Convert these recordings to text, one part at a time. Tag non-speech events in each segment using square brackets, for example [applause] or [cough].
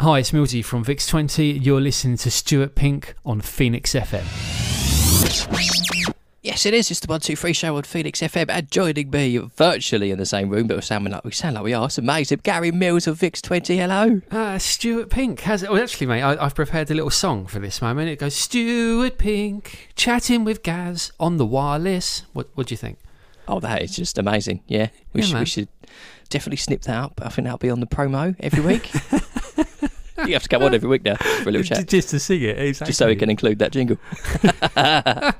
Hi, it's Milsey from VIX20. You're listening to Stuart Pink on Phoenix FM. Yes, it is. It's the one, two, three show on Phoenix FM, and joining me virtually in the same room, but we sound like we sound like we are. It's amazing. Gary Mills of Vix Twenty. Hello. Uh, Stuart Pink has. Well, actually, mate, I, I've prepared a little song for this moment. It goes Stuart Pink chatting with Gaz on the wireless. What What do you think? Oh, that is just amazing. Yeah, we, Yeah, should, man. we should definitely snip that up. I think that'll be on the promo every week. [laughs] you have to come on every week now for a little chat, Just to sing it, exactly. just so we can include that jingle. [laughs]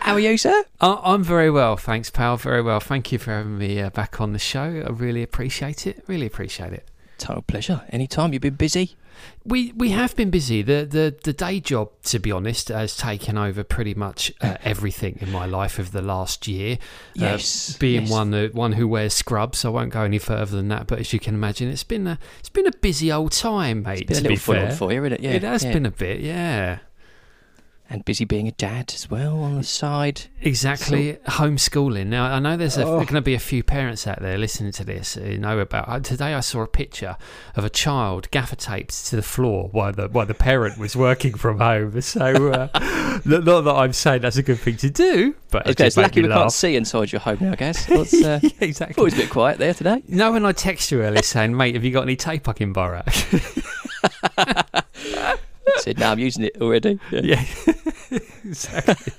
How are you, sir? I- I'm very well, thanks, pal. Very well. Thank you for having me uh, back on the show. I really appreciate it. Really appreciate it. Total pleasure. Anytime. You've been busy. We we have been busy. The the the day job, to be honest, has taken over pretty much uh, [laughs] everything in my life of the last year. Yes, Uh, being yes. one that one who wears scrubs, I won't go any further than that. But as you can imagine, it's been a it's been a busy old time, mate. Been a little be full fair, on for you, isn't it? Yeah, it has yeah. been a bit, yeah. And busy being a dad as well on the side. Exactly, homeschooling. Now, I know there's Oh. going to be a few parents out there listening to this who know about. uh, Today, I saw a picture of a child gaffer taped to the floor while the while the parent was working from home. So, uh, [laughs] not that I'm saying that's a good thing to do, but Okay, just it's lucky we can't see inside your home now, guys. [laughs] What's, uh, Yeah, exactly. always a bit quiet there today. No, when I text you earlier saying, "Mate, have you got any tape I can borrow?" [laughs] said, no, I'm using it already. Yeah. yeah, [laughs] exactly.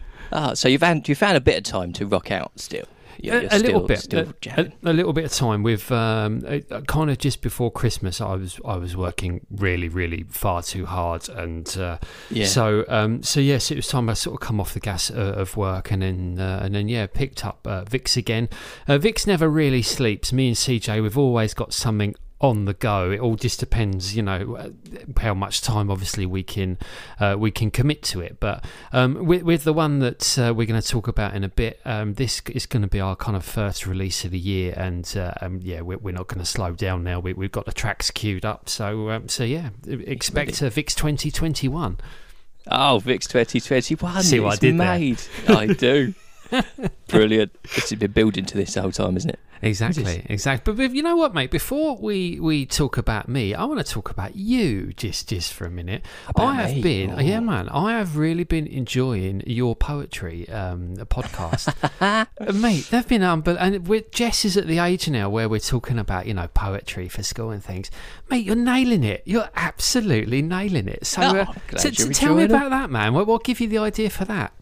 [laughs] Ah, so you've had, you found a bit of time to rock out still. You're, a, you're a little bit, Still a, a, little bit of time with um, kind of just before Christmas. I was I was working really, really far too hard, and uh, yeah. so um, so yes, it was time I sort of come off the gas uh, of work, and then uh, and then yeah, picked up uh, Vix again. Uh, Vix never really sleeps. Me and CJ, we've always got something on the go. It all just depends, you know, uh, how much time obviously we can uh, we can commit to it. But um, with, with the one that uh, we're going to talk about in a bit, um, this is going to be our kind of first release of the year, and uh, um, yeah, we're, we're not going to slow down now. We, we've got the tracks queued up, so um, so yeah, expect uh, Vix twenty twenty one. oh, Vix 2021. See what I did there? made. I do. [laughs] [laughs] Brilliant. This has been building to this whole time, isn't it? Exactly, exactly. But, you know what, mate? Before we, we talk about me, I want to talk about you just just for a minute. About I have me? been, Oh. yeah, man. I have really been enjoying your poetry um, podcast, [laughs] Uh, mate. They've been um, but and we're, Jess is at the age now where we're talking about you know poetry for school and things. Mate, you're nailing it. You're absolutely nailing it. So, Oh, uh, so- so tell me about that, man. What, what gave you the idea for that?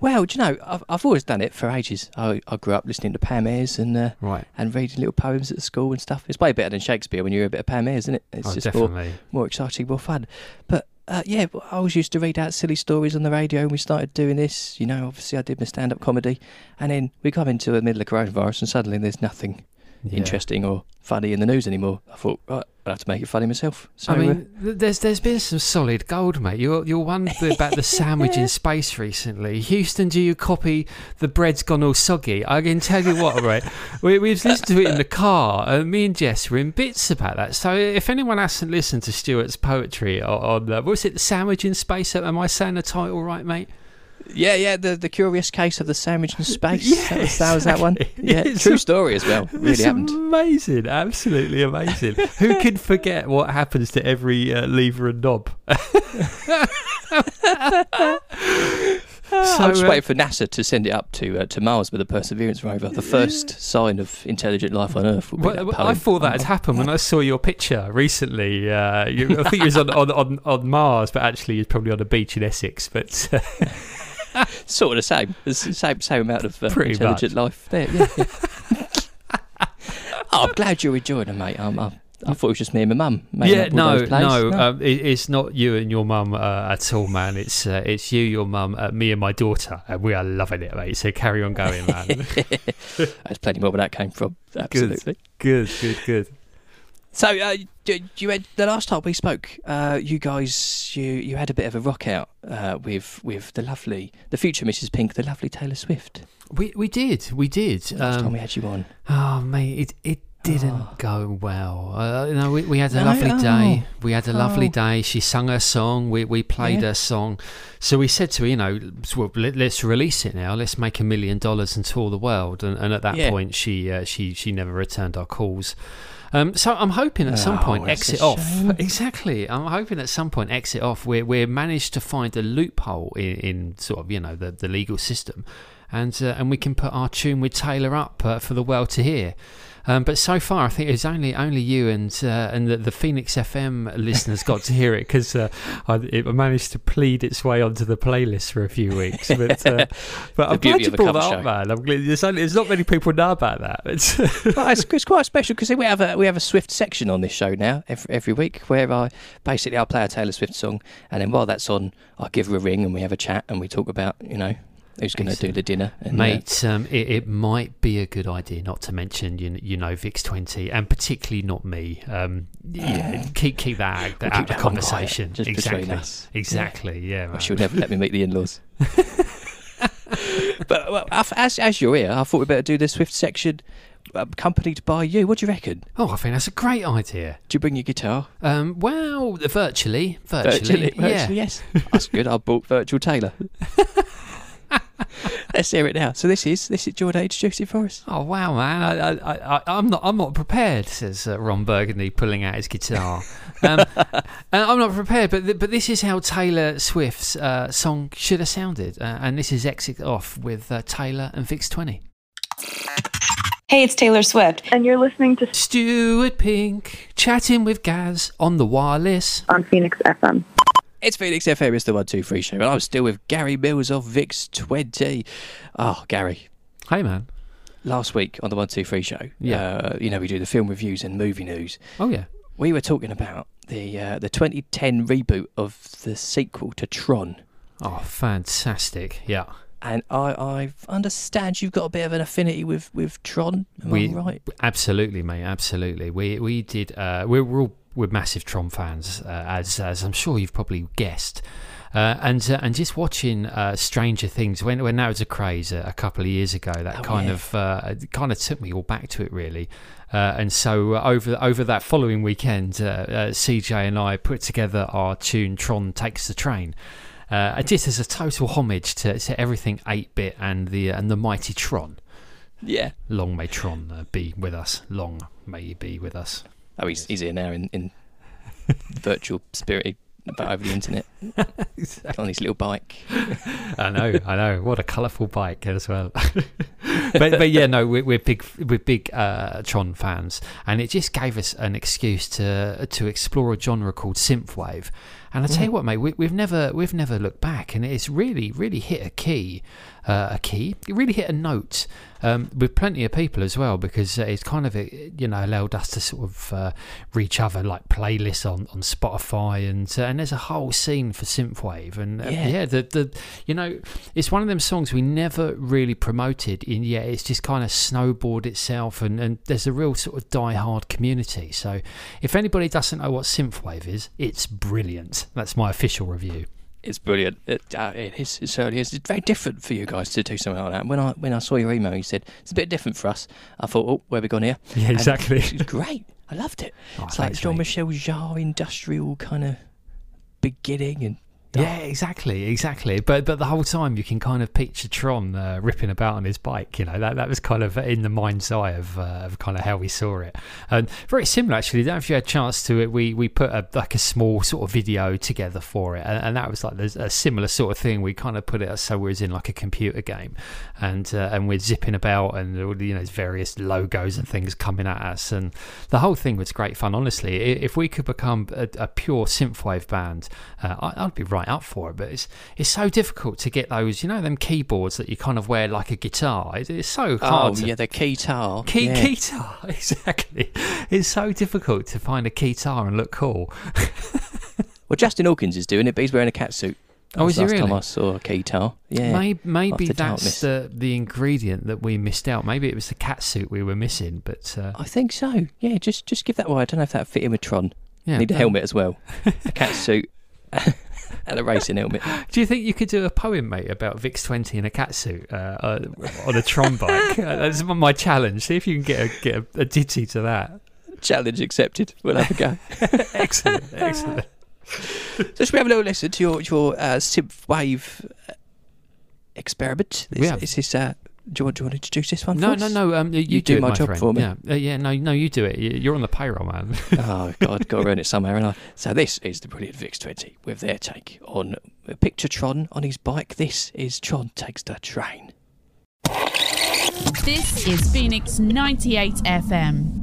Well, do you know, I've, I've always done it for ages. I, I grew up listening to Pam Ayres and uh, Right. and reading little poems at school and stuff. It's way better than Shakespeare when you're a bit of Pam Ayres, isn't it? It's Oh, just more, definitely. more exciting, more fun. But uh, yeah, I always used to read out silly stories on the radio, and we started doing this. You know, obviously I did my stand-up comedy, and then we come into the middle of coronavirus, and suddenly there's nothing Yeah. interesting or funny in the news anymore. I thought, right, I'll have to make it funny myself. So, I uh, mean, th- there's there's been some solid gold, mate. You're you're one [laughs] about the sandwich in space recently. Houston, do you copy the bread's gone all soggy? I can tell you what, right? [laughs] We we've listened to it in the car, and me and Jess were in bits about that. So if anyone hasn't listened to Stuart's poetry on, on uh, what was it, the sandwich in space? Am I saying the title right, mate? Yeah, yeah, the the curious case of the sandwich in space. Yeah, that, was, that was that one. Yeah, It's true a- story as well. Really happened. amazing, absolutely amazing. Who [laughs] can forget what happens to every uh, lever and knob? I'm just uh, waiting for NASA to send it up to uh, to Mars with the Perseverance rover. The first sign of intelligent life on Earth. Well. I thought that had happened when I saw your picture recently. Uh, you, I think it was on, [laughs] on, on, on Mars, but actually it's probably on a beach in Essex. But uh, [laughs] sort of the same. The same same amount of uh, Pretty intelligent life there. Yeah, yeah. oh, I'm glad you're enjoying it, mate. Um, I, I thought it was just me and my mum. yeah, all no, no, um, it, it's not you and your mum uh, at all, man. It's uh, it's you, your mum, uh, me, and my daughter, and we are loving it, mate. So carry on going, man. [laughs] There's plenty more where that came from. Absolutely. good, good, good. So, uh, you, you had the last time we spoke, uh, you guys, you you had a bit of a rock out uh, with with the lovely, the future Mrs. Pink, the lovely Taylor Swift. We we did, we did. Last time Um, we had you on. oh mate, it it didn't Oh. go well. Uh, you know, we, we had a No? lovely day. Oh. We had a lovely Oh. day. She sung her song. We we played Yeah. her song. So we said to her, you know, let, us release it now. Let's make a million dollars and tour the world. And, and at that Yeah. point, she uh, she she never returned our calls. Um, so I'm hoping at some Oh, point exit off. Exactly. I'm hoping at some point exit off. We're we're managed to find a loophole in, in sort of you know the, the legal system, and uh, and we can put our tune with Taylor up uh, for the world to hear. Um, but so far, I think it's only only you and uh, and the, the Phoenix FM listeners got to hear it because uh, it managed to plead its way onto the playlist for a few weeks. But uh, [laughs] but I'm glad you brought that up, man. I'm glad, there's, only, there's not many people know about that. [laughs] It's, well, it's, it's quite special because we have a we have a Swift section on this show now every, every week where I basically I'll play a Taylor Swift song and then while that's on I give her a ring and we have a chat and we talk about you know who's going to do the dinner and, uh, Mate, um, it, it might be a good idea not to mention you, you know Vix twenty, and particularly not me. Um, yeah, keep keep that out, We'll out keep of quiet, conversation. between exactly, exactly. Yeah, Well, man. she'll never let me meet the in-laws. [laughs] but well, as as you're here, I thought we'd better do the Swift section, uh, accompanied by you. What do you reckon? Oh, I think that's a great idea. Do you bring your guitar? Um, well, virtually, virtually, yeah. virtually, yes. That's good. I bought Virtual Taylor. [laughs] [laughs] Let's hear it now. So this is this is Jordan introduce it for us. Oh wow, man! I, I, I, I'm not, I'm not prepared," says uh, Ron Burgundy, pulling out his guitar. [laughs] Um, and I'm not prepared, but th- but this is how Taylor Swift's uh, song should have sounded, uh, and this is exit off with uh, Taylor and Vix Twenty. Hey, it's Taylor Swift. and you're listening to Stuart Pink chatting with Gaz on the wireless. on Phoenix FM. It's Phoenix FM. It's the one two three show, and I'm still with Gary Mills of Vix Twenty. Oh, Gary. Hey, man. Last week on the one two three show, Yeah. uh, you know we do the film reviews and movie news. Oh yeah. We were talking about the uh, the 2010 reboot of the sequel to Tron. Oh, fantastic. Yeah. And I, I understand you've got a bit of an affinity with, with Tron. Am we I right? absolutely, mate. Absolutely. We we did. Uh, we're, we're all we're massive Tron fans, uh, as as I'm sure you've probably guessed. Uh, and uh, and just watching uh, Stranger Things when when that was a craze a, a couple of years ago, that Oh, kind yeah. of uh, kind of took me all back to it really. Uh, and so uh, over over that following weekend, uh, uh, CJ and I put together our tune "Tron Takes the Train." Uh, just as a total homage to, to everything 8-bit and the and the mighty Tron. Yeah. Long may Tron uh, be with us. Long may he be with us. Oh, he's, he's here now in, in [laughs] virtual spirit, but over the internet [laughs] on his little bike. [laughs] I know, I know. What a colourful bike as well. but but yeah, no, we're, we're big we're big uh, Tron fans, and it just gave us an excuse to to explore a genre called synthwave. And I tell you what, mate, we, we've never we've never looked back, and it's really really hit a key, uh, a key. It really hit a note um, with plenty of people as well, because uh, it's kind of uh, you know allowed us to sort of uh, reach other like playlists on, on Spotify, and uh, and there's a whole scene for synthwave, and uh, Yeah. yeah, the the you know it's one of them songs we never really promoted, and yet it's just kind of snowboard itself, and and there's a real sort of die-hard community. So if anybody doesn't know what synthwave is, it's brilliant. That's my official review. It's brilliant. It, uh, it is. It certainly is. It's very different for you guys to do something like that. When I when I saw your email, you said it's a bit different for us. I thought, oh, where have we gone here? Yeah, And exactly. It was great. I loved it. Oh, it's like Jean Michel Jarre industrial kind of beginning and Yeah, exactly, exactly. But but the whole time you can kind of picture Tron uh, ripping about on his bike. You know that that was kind of in the mind's eye of, uh, of kind of how we saw it. And very similar actually. Don't know if you had a chance to it. We we put a, like a small sort of video together for it, and, and that was like a similar sort of thing. We kind of put it as so we in like a computer game, and uh, and we're zipping about, and you know various logos and things coming at us, and the whole thing was great fun. Honestly, if we could become a, a pure synthwave band, uh, I'd be right up for it. But it's it's so difficult to get those, you know, them keyboards that you kind of wear like a guitar. It's, it's so hard. oh to, yeah, the guitar. Key, yeah. Guitar, [laughs] exactly. It's so difficult to find a guitar and look cool. [laughs] Well, Justin Hawkins is doing it, but he's wearing a cat suit. Oh, was is he last time really? I saw a guitar. Yeah. maybe maybe that's the the ingredient that we missed out. Maybe it was the cat suit we were missing. But uh, I think so. Yeah, just just give that away. I don't know if that fit in with Tron. yeah, Need a helmet as well. a cat suit. [laughs] [laughs] and a racing helmet. Do you think you could do a poem, mate, about Vix Twenty in a catsuit uh, uh, on a Tron bike? [laughs] Uh, That's my challenge. See if you can get a get a, a ditty to that. Challenge accepted. We'll have a go. [laughs] Excellent, excellent. So should we have a little listen to your your uh, synth wave uh, experiment? Is, Yeah. is this? Uh, do you, want, do you want to introduce this one? No, for no, no. Um, you, You do, do it, my my job friend. for me. Yeah, uh, yeah. No, no, you do it. You- You're on the payroll, man. [laughs] oh God, got to earn it somewhere. And I, so this is the brilliant Vix Twenty with their take on picture Tron on his bike. This is Tron takes the train. This is Phoenix 98 FM.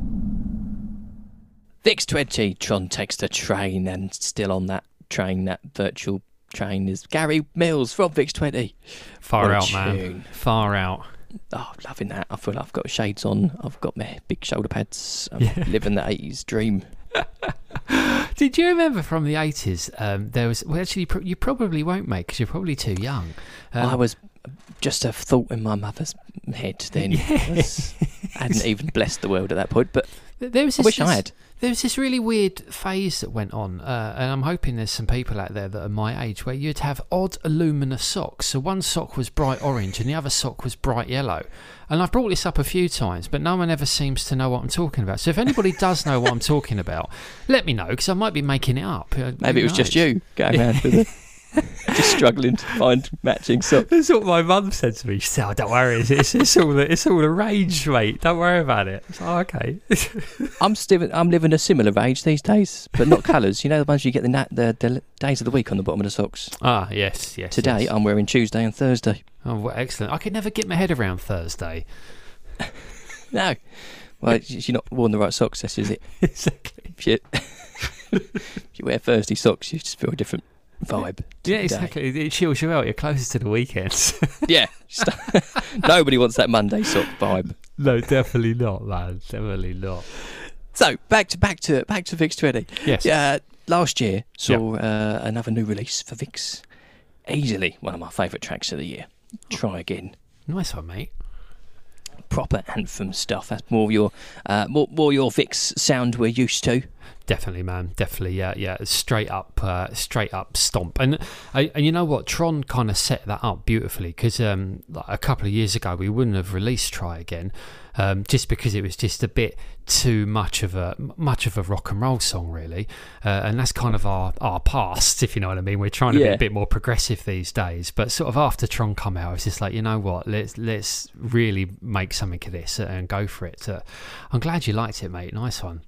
Vix Twenty, Tron takes the train, and still on that train, that virtual train is Gary Mills from Vix Twenty. Far What out, man. Far out. Oh, loving that. I feel like I've got shades on. I've got my big shoulder pads. I'm Yeah. [laughs] living the 80s dream. [laughs] Did you remember from the eighties? Um, there was well, actually, you pro- you probably won't, make because you're probably too young. Um, I was just a thought in my mother's head then. [laughs] I I hadn't even blessed the world at that point, but there was I this, wish I had. There was this really weird phase that went on, uh, and I'm hoping there's some people out there that are my age where you'd have odd luminous socks. So one sock was bright orange and the other sock was bright yellow. And I've brought this up a few times, but no one ever seems to know what I'm talking about. So if anybody does know what I'm talking about, let me know because I might be making it up. Uh, Maybe who it was just you going [laughs] around with it. [laughs] just struggling to find matching socks. That's what my mum said to me. She said, oh, "Don't worry, it's, it's, it's all the, it's all arranged, mate. Don't worry about it." It's like, okay. [laughs] I'm still I'm living a similar age these days, but not colours. You know the ones you get the, na- the the days of the week on the bottom of the socks. ah, yes, yes. Today yes. I'm wearing Tuesday and Thursday. Oh, well, excellent. I could never get my head around Thursday. [laughs] No, well, you're not worn the right socks. Is it. exactly. If you, if you wear Thursday socks, you just feel different vibe. Yeah, the day. exactly. It chills you out. You're closest to the weekends. [laughs] Yeah. [laughs] Nobody wants that Monday sock vibe. no, definitely not, man. Definitely not. So back to back to back to Vix Twenty. Yes. Yeah, last year saw uh, another new release for Vix. Easily one of my favourite tracks of the year. Try again. Nice one, mate. Proper anthem stuff. That's more your uh, more more your Vix sound we're used to. Definitely, man. Definitely, yeah, yeah. Straight up, uh, straight up stomp. And uh, and you know what? Tron kind of set that up beautifully because um, like a couple of years ago we wouldn't have released Try Again, um, just because it was just a bit too much of a much of a rock and roll song, really. Uh, and that's kind of our our past, if you know what I mean. We're trying to be a bit more progressive these days. But sort of after Tron come out, it's just like you know what? Let's let's really make something of this and go for it. So I'm glad you liked it, mate. Nice one.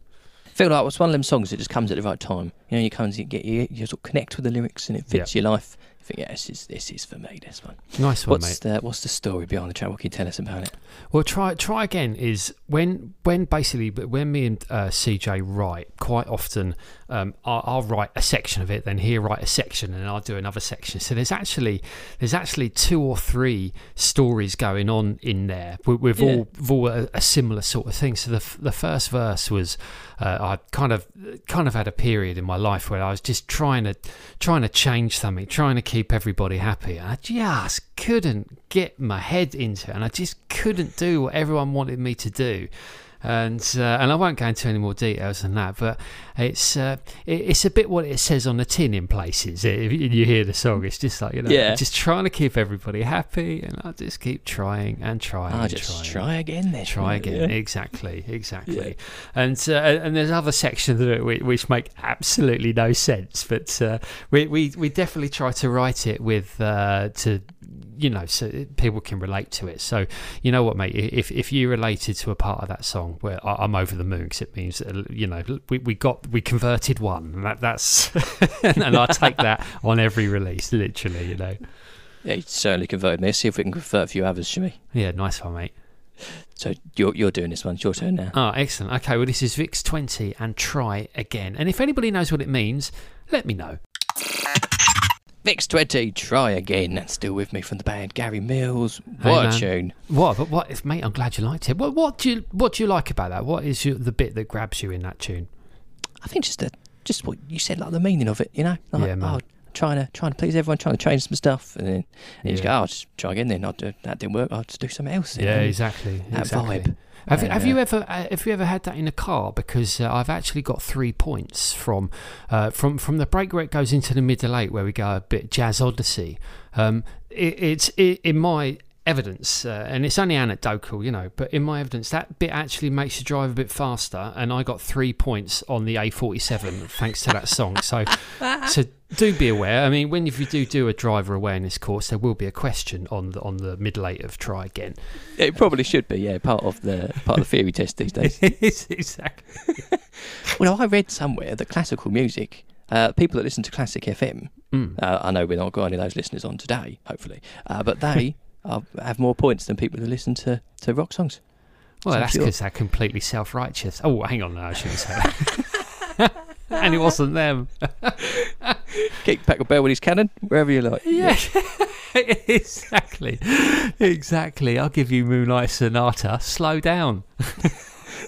Feel like it's one of them songs that just comes at the right time. You know, you come and get you, you sort of connect with the lyrics and it fits your life. You think, yeah, this is this is for me. This one. Nice one, mate. What's the what's the story behind the track? What can you tell us about it? Well, try try again is when when basically when me and uh, CJ write quite often um, I'll, I'll write a section of it, then he'll write a section, and I'll do another section. So there's actually there's actually two or three stories going on in there with, with Yeah. all all a, a similar sort of thing. So the the first verse was uh, I kind of kind of had a period in my life where I was just trying to trying to change something, trying to keep everybody happy, I just couldn't get my head into it, and I just couldn't do what everyone wanted me to do. And uh, and I won't go into any more details than that, but it's uh, it, it's a bit what it says on the tin in places. If you hear the song, it's just like you know, Yeah. just trying to keep everybody happy, and I just keep trying and trying. I and just trying. try again then. Try again, Yeah. exactly, exactly. And uh, and there's other sections of it which, which make absolutely no sense, but uh, we, we we definitely try to write it with uh, to you know so people can relate to it. So you know what, mate, if if you related to a part of that song, where I- I'm over the moon because it means that, you know we, we got we converted one, and that, that's [laughs] and I take that on every release, literally, you know. Yeah, you certainly converted me. See if we can convert a few others, we? Yeah, nice one, mate. So you're you're doing this one. It's your turn now. Oh, excellent. Okay, well, this is VIX 20 and try again. And if anybody knows what it means, let me know. Vix twenty. Try again. And still with me from the band, Gary Mills. Hey, What a tune! What? But what? If, mate, I'm glad you liked it. What? What do you? What do you like about that? What is your, the bit that grabs you in that tune? I think just the just what you said, like the meaning of it. You know, like, Yeah, man. oh, trying to trying to please everyone, trying to change some stuff, and then and you just go, Yeah. oh, just try again. Then I'll do, that didn't work. I'll just do something else. Yeah, exactly. That exactly. vibe. Have, you- have you uh, ever uh, have you ever had that in a car? Because uh, I've actually got three points from uh, from from the break where it goes into the middle eight, where we go a bit jazz odyssey. Um, it, it's it, in my evidence, uh, and it's only anecdotal, you know, but in my evidence, that bit actually makes you drive a bit faster. And I got three points on the A47 [laughs] thanks to that song. So [laughs] so do be aware. I mean, when if you do do a driver awareness course, there will be a question on the on the middle eight of try again. It probably should be, yeah, part of the part of the theory test these days. [laughs] exactly. well, I read somewhere that classical music, uh, people that listen to classic FM, Mm. uh, I know we're not got any of those listeners on today, hopefully, uh, but they are, have more points than people who listen to, to rock songs. Well, So that's because they're completely self-righteous. Oh, hang on, no, I shouldn't say that. [laughs] and it wasn't them. [laughs] Keep Pachelbel with his Canon, wherever you like. Yeah, [laughs] exactly, exactly. I'll give you Moonlight Sonata. Slow down.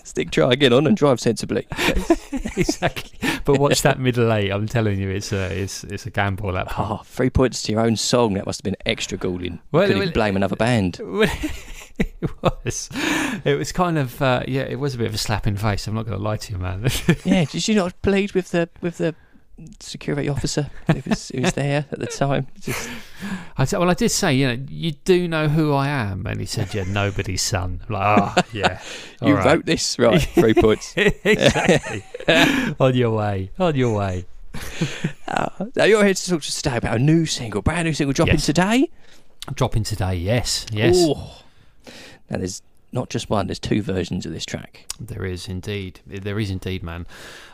Stick try again on and drive sensibly. [laughs] exactly. But watch that middle eight. I'm telling you, it's a it's it's a gamble at that point. Oh, three points to your own song. That must have been extra galling. Well, Couldn't well, blame another band. [laughs] it was. It was kind of uh, yeah. It was a bit of a slap in the face. I'm not going to lie to you, man. Yeah, did you not plead with the with the security officer who was, who was there at the time? [laughs] Just, I said, well, I did say, you know, you do know who I am, and he said, "Yeah, nobody's son." I'm like, oh, [laughs] yeah, you right." wrote this, right? [laughs] Three points. exactly. on your way, on your way. Uh, now you're here to talk to us today about a new single, brand new single dropping Yes. today. Dropping today, yes, yes. Ooh. Now there's not just one, there's two versions of this track. There is indeed. There is indeed, man.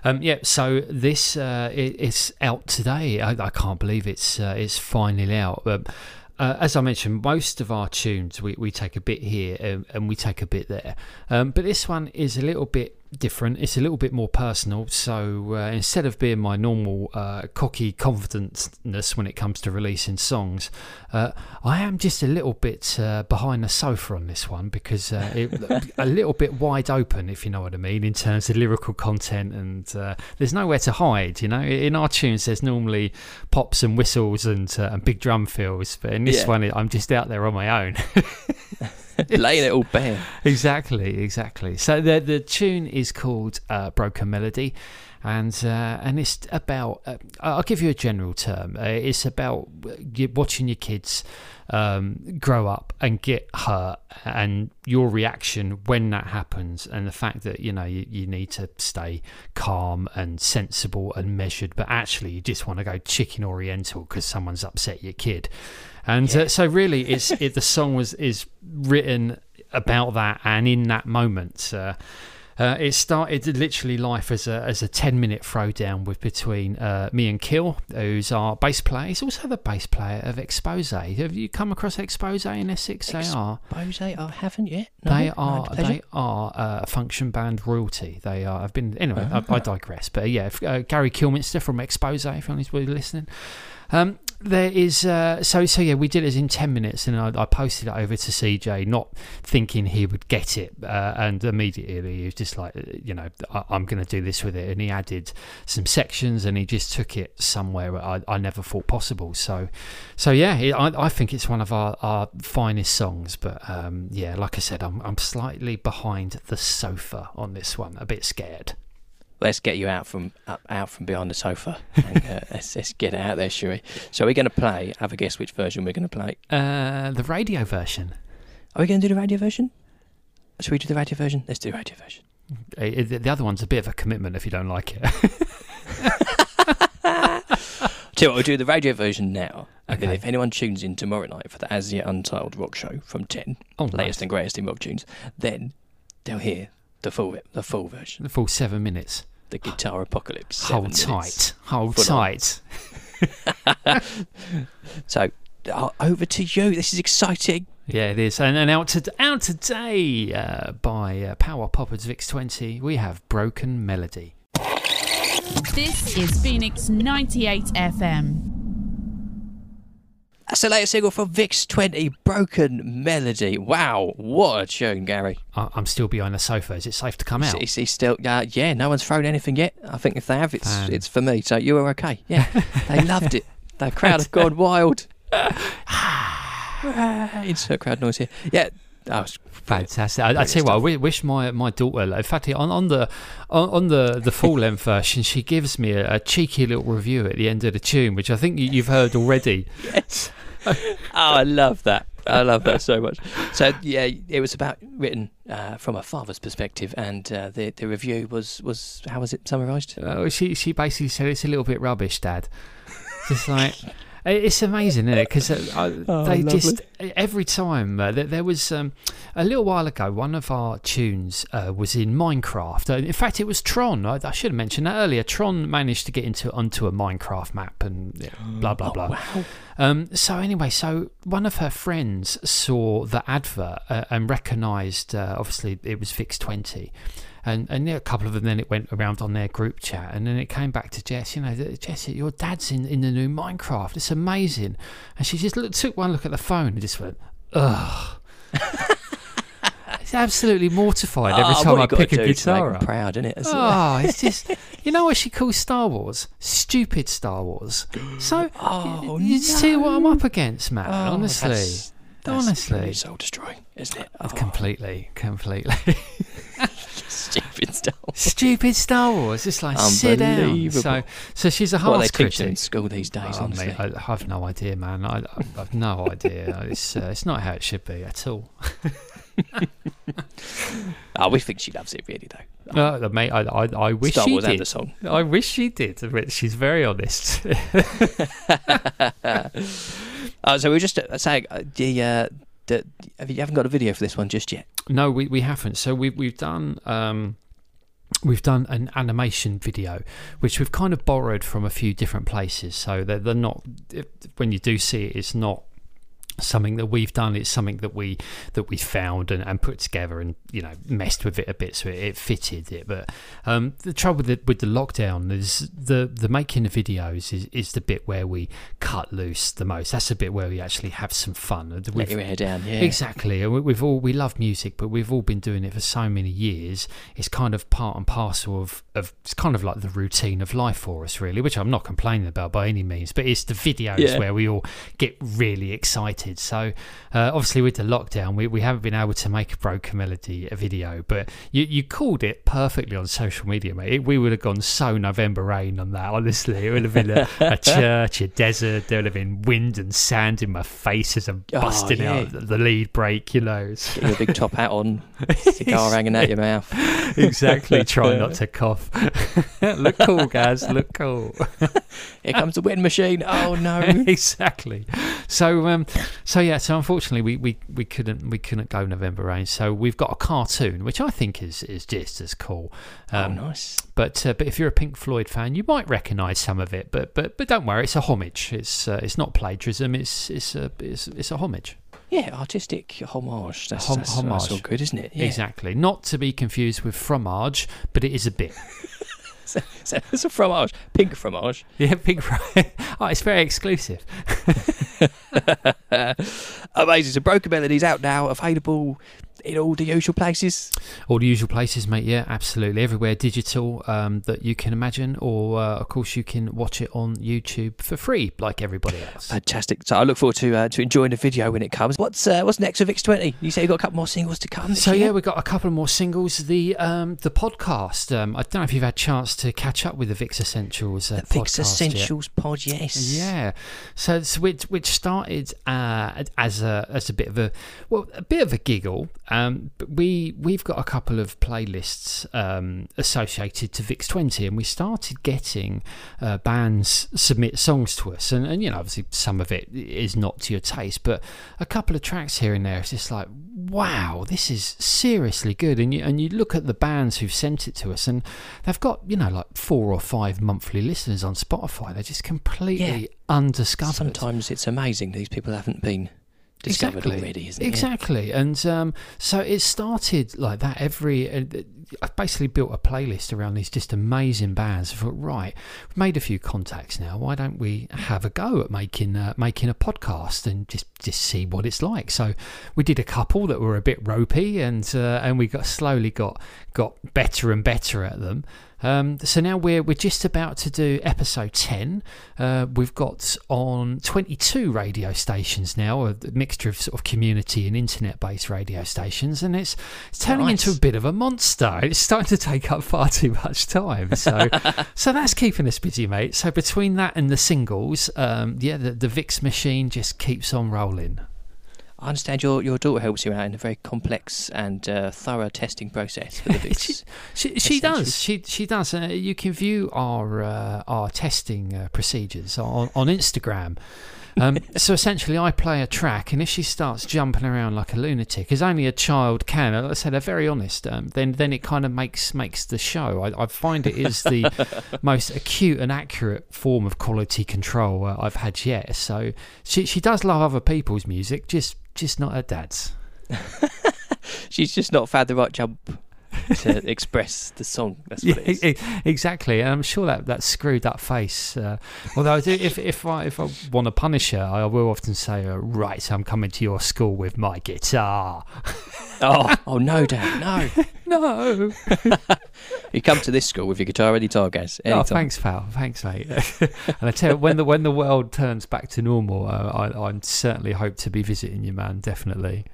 Um, yeah. So this uh, it, it's out today. I, I can't believe it's uh, it's finally out. Um, uh, as I mentioned, most of our tunes we, we take a bit here and, and we take a bit there. Um, but this one is a little bit different. It's a little bit more personal. So uh, instead of being my normal uh, cocky confidence when it comes to releasing songs, uh, I am just a little bit uh, behind the sofa on this one because uh, it, [laughs] a little bit wide open, if you know what I mean, in terms of lyrical content. And uh, there's nowhere to hide. You know, in our tunes, there's normally pops and whistles and uh, and big drum fills, but in this Yeah. one, I'm just out there on my own. [laughs] [laughs] Laying it all bare. exactly, exactly. So the the tune is called uh, Broken Melody, and uh, and it's about. Uh, I'll give you a general term. Uh, it's about watching your kids um, grow up and get hurt, and your reaction when that happens, and the fact that you know you, you need to stay calm and sensible and measured, but actually you just want to go chicken oriental because someone's upset your kid. And uh, so, really, it's it, the song was is written about that, and in that moment, uh, uh, it started literally life as a as a ten minute throwdown with between uh, me and Kill, who's our bass player. He's also the bass player of Expose. Have you come across Expose in Essex? They are. Bose, I haven't yet. No, They are they are uh, a function band royalty. They are. I've been anyway. I, I digress. But yeah, if, uh, Gary Kilminster from Expose. If anyone's really listening, um, there is uh, so so yeah. We did it in ten minutes, and I, I posted it over to CJ, not thinking he would get it, uh, and immediately he was just like, uh, you know, I, I'm going to do this with it, and he added some sections, and he just took it somewhere I, I never thought possible. So, so yeah, it, I, I think it's one of our, our finest songs. But um, yeah, like I said, I'm I'm slightly behind the sofa on this one, a bit scared. Let's get you out from up, out from behind the sofa. And, uh, [laughs] let's, let's get it out there, we? So we're going to play. Have a guess which version we're going to play. Uh, the radio version. Are we going to do the radio version? Should we do the radio version? Let's do the radio version. Uh, the the other one's a bit of a commitment if you don't like it. [laughs] Tell you what, we'll do the radio version now. And then Okay. if anyone tunes in tomorrow night for the As Yet Untitled Rock Show from 10, Oh, latest and greatest in rock tunes, then they'll hear the full the full version, the full seven minutes. the Guitar Apocalypse. Hold seven minutes. tight. Hold Full tight. [laughs] So uh, over to you. This is exciting. Yeah, it is. And, and out, to, out today uh, by uh, Power Poppers Vix 20, we have Broken Melody. This is Phoenix 98 FM. That's the latest single from Vix 20, Broken Melody. Wow, what a tune, Gary. I, I'm still behind the sofa. Is it safe to come out? It's still, uh, yeah, no one's thrown anything yet. I think if they have, it's Fan. it's for me. So you were okay. Yeah, [laughs] they loved it. The crowd have gone wild. [laughs] [sighs] It's Insert crowd noise here. Yeah, that was Fantastic! I, I tell you what, I wish my my daughter. In fact, on, on the on, on the the [laughs] full length version, she gives me a, a cheeky little review at the end of the tune, which I think you, you've heard already. yes. [laughs] oh, I love that. I love that so much. So yeah, it was about written uh, from a father's perspective, and uh, the the review was was how was it summarised? Uh, she she basically said it's a little bit rubbish, Dad. [laughs] Just like it's amazing, isn't it? Because uh, [laughs] Oh, they lovely. just every time uh, there, there was um, a little while ago. One of our tunes uh, was in Minecraft. Uh, in fact, it was Tron. I, I should have mentioned that earlier. Tron managed to get into onto a Minecraft map and yeah, blah blah blah. Wow. Um, so anyway, so one of her friends saw the advert uh, and recognised. Uh, obviously, it was Vix Twenty, and and a couple of them. Then it went around on their group chat, and then it came back to Jess. You know, Jess, your dad's in in the new Minecraft. It's amazing. And she just looked, took one look at the phone and just went, ugh. It's absolutely mortified every Oh, time I you pick a do to make guitar up. proud, isn't it? Oh, it's just you know what she calls Star Wars? Stupid Star Wars. So Oh, you see what I'm up against, man. Oh, honestly, that's- honestly. soul destroying, isn't it? Oh, completely, completely. [laughs] stupid Star Wars. Stupid Star Wars. It's like sit down. So, so she's a What are they harsh teaching in school these days? Oh, honestly, mate, I, have no idea, man. I, I have no idea. It's uh, it's not how it should be at all. [laughs] [laughs] oh, we think she loves it really though. Uh, mate, I, I, I wish Star she Wars did. the song. I wish she did. She's very honest. [laughs] Uh, so we were just uh, saying uh, the, uh, the have you haven't got a video for this one just yet. No, we, we haven't. So we we've done um, we've done an animation video, which we've kind of borrowed from a few different places. So they're, they're not if- when you do see it, it's not something that we've done. It's something that we that we found and, and put together and you know messed with it a bit so it, it fitted it. But um, the trouble with the, with the lockdown is the the making of videos is, is the bit where we cut loose the most. That's the bit where we actually have some fun. Let we've- your hair down. Yeah. Exactly. And we- We've all we love music, but we've all been doing it for so many years. It's kind of part and parcel of, of it's kind of like the routine of life for us, really, which I'm not complaining about by any means. But it's the videos Yeah. where we all get really excited. So uh, obviously with the lockdown, we, we haven't been able to make a broken melody a video, but you you called it perfectly on social media, mate. It, we would have gone so November rain on that. Honestly, it would have been a, a [laughs] church, a desert. There would have been wind and sand in my face as I'm Oh, busting yeah. out the lead break, you know. Get your big top hat on, [laughs] cigar hanging out your mouth. exactly. Try not to cough. [laughs] look cool, guys. Look cool. Here comes the wind machine. Oh no. exactly. So, um, so yeah. So unfortunately, we, we, we couldn't we couldn't go November rain. So we've got a cartoon, which I think is is just as cool. oh Um, nice. But uh, but if you're a Pink Floyd fan, you might recognise some of it. But but but don't worry, it's a homage. It's uh, it's not plagiarism. It's it's a it's, it's a homage. Yeah, artistic homage. That's, Hom- that's, that's homage. all good, isn't it? Yeah. Exactly. Not to be confused with fromage, but it is a bit. [laughs] So, so [laughs] it's a fromage, pink fromage. Yeah, Pink Floyd. [laughs] oh, it's very exclusive. [laughs] Amazing. So Broken Melody's out now, available in all the usual places. All the usual places, mate. Yeah, absolutely. Everywhere digital um, that you can imagine, or uh, of course you can watch it on YouTube for free, like everybody else. Fantastic. So I look forward to uh, to enjoying the video when it comes. What's uh, what's next for Vix20? You say you've got a couple more singles to come. So year? yeah, we've got a couple more singles. The um, the podcast. Um, I don't know if you've had a chance to catch up with the Vix Essentials. Uh, the Vix podcast yet. Essentials pod, yes. Yeah, so, so which which started uh, as a as a bit of a well a bit of a giggle. Um, but we we've got a couple of playlists um, associated to Vix Twenty, and we started getting uh, bands submit songs to us, and, and you know obviously some of it is not to your taste, but a couple of tracks here and there, it's just like wow, this is seriously good. And you and you look at the bands who've sent it to us, and they've got you know like four or five monthly listeners on Spotify. They're just completely Yeah. undiscovered. Sometimes it's amazing these people haven't been discovered Exactly. already, isn't it? Exactly, and um, so it started like that. Every uh, I basically built a playlist around these just amazing bands. I thought, right, we've made a few contacts now. Why don't we have a go at making uh, making a podcast and just just see what it's like? So we did a couple that were a bit ropey, and uh, and we got slowly got got better and better at them. Um, so now we're we're just about to do episode ten. Uh, we've got on twenty two radio stations now, a mixture of sort of community and internet based radio stations, and it's it's turning Nice. into a bit of a monster. It's starting to take up far too much time. So [laughs] so that's keeping us busy, mate. So between that and the singles, um, yeah, the, the Vix machine just keeps on rolling. I understand your, your daughter helps you out in a very complex and uh, thorough testing process for the [laughs] Vix. She, she does. She she does. Uh, you can view our uh, our testing uh, procedures on on Instagram. Um, [laughs] so essentially, I play a track, and if she starts jumping around like a lunatic, as only a child can, like I said, they're very honest. Um, then then it kind of makes makes the show. I, I find it is the [laughs] most acute and accurate form of quality control uh, I've had yet. So she she does love other people's music, just just not her dad's. [laughs] She's just not found the right jump to [laughs] express the song. That's what Yeah, it is. exactly. And I'm sure that that screwed that face. Uh, although I do, if if I if I want to punish her, I will often say, uh, "Right, I'm coming to your school with my guitar." oh, oh no, Dad, no. [laughs] No. You come to this school with your guitar anytime, Gaz. Anytime. Oh, thanks, pal. Thanks, mate. [laughs] and I tell you, when the when the world turns back to normal, uh, I I certainly hope to be visiting you, man. Definitely.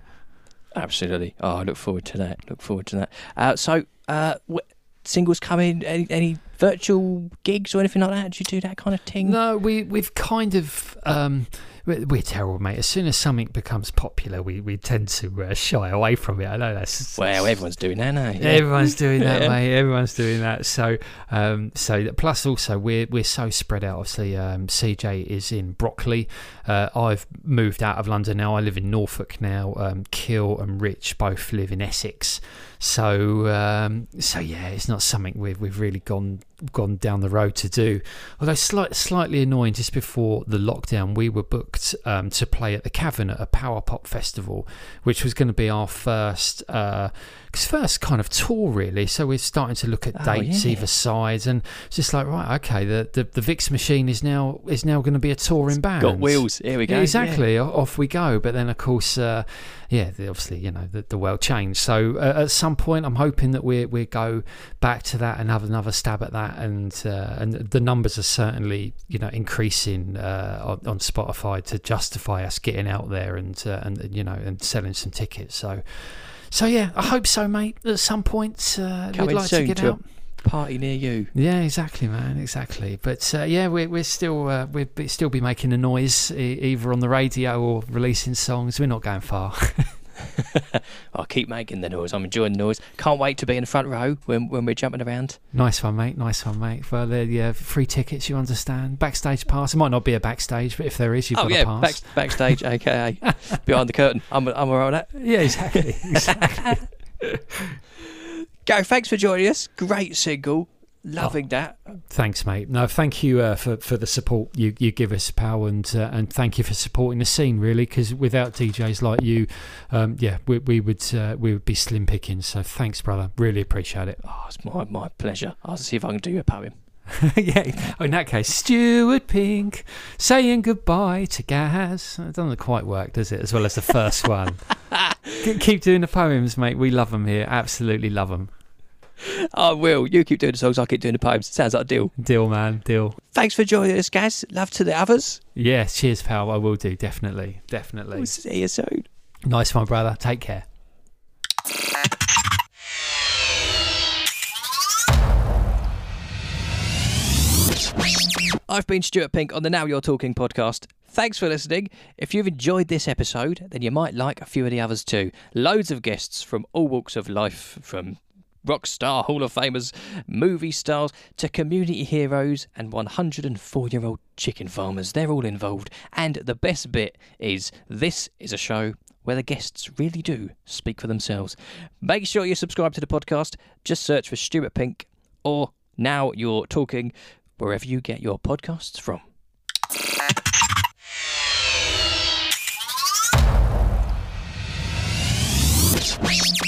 Absolutely. Oh, I look forward to that. Look forward to that. Uh, so, uh, w- singles coming? Any, any virtual gigs or anything like that? Do you do that kind of thing? No, we we've kind of um, we're, we're terrible, mate. As soon as something becomes popular, we, we tend to uh, shy away from it. I know that's [laughs] Well, everyone's doing that now. Yeah. Everyone's [laughs] doing that, Yeah. mate. Everyone's doing that. So, um, so plus also we're we're so spread out. Obviously, um, CJ is in Brockley. Uh, I've moved out of London now. I live in Norfolk now. Um, Kill and Rich both live in Essex. So, um, so yeah, it's not something we've we've really gone gone down the road to do. Although slight, slightly annoying, just before the lockdown, we were booked um, to play at the Cavern at a power pop festival, which was going to be our first, uh, first kind of tour really. So we're starting to look at Oh, dates yeah. either sides, and it's just like right, okay, the the, the Vix machine is now is now going to be a touring band. Got wheels. Here we go. Yeah, Yeah. exactly. O- Off we go. But then, of course, uh, yeah, obviously, you know, the, the world changed. So uh, at some point, I'm hoping that we we go back to that and have another stab at that. And uh, and the numbers are certainly, you know, increasing uh, on, on Spotify to justify us getting out there and uh, and you know and selling some tickets. So. So yeah, I hope so, mate. At some point, uh, we'd like to get to out. Party near you. Yeah, exactly, man, exactly. But uh, yeah, we're we're still uh, we'll be, still be making a noise e- either on the radio or releasing songs. We're not going far. [laughs] I'll keep making the noise. I'm enjoying the noise. Can't wait to be in the front row when, when we're jumping around. nice one, mate. Nice one, mate. Well, there, yeah, free tickets. You understand? Backstage pass. It might not be a backstage, but if there is, you've oh got yeah, [laughs] a pass. back, backstage, aka behind the curtain. I'm I'm alright with that. Yeah, exactly. [laughs] exactly. Gary, thanks for joining us. Great single. Loving that. Thanks, mate. No, thank you uh, for for the support you, you give us, pal, and uh, and thank you for supporting the scene, really. Because without DJs like you, um, yeah, we, we would uh, we would be slim pickings. So thanks, brother. Really appreciate it. Oh, it's my, my pleasure. I'll see if I can do a poem. [laughs] yeah. In that case, Stuart Pink saying goodbye to Gaz. It doesn't quite work, does it? As well as the first one. [laughs] Keep doing the poems, mate. We love them here. Absolutely love them. I will. You keep doing the songs, I'll keep doing the poems. Sounds like a deal. Deal, man. Deal. Thanks for joining us, guys. Love to the others. Yeah. Cheers, pal. I will do. Definitely. Definitely. We'll see you soon. Nice one, brother. Take care. I've been Stuart Pink on the Now You're Talking podcast. Thanks for listening. If you've enjoyed this episode, then you might like a few of the others too. Loads of guests from all walks of life, from rock star Hall of Famers, movie stars, to community heroes and 104 year old chicken farmers. They're all involved. And the best bit is this is a show where the guests really do speak for themselves. Make sure you subscribe to the podcast. Just search for Stuart Pink or Now You're Talking wherever you get your podcasts from. Wait.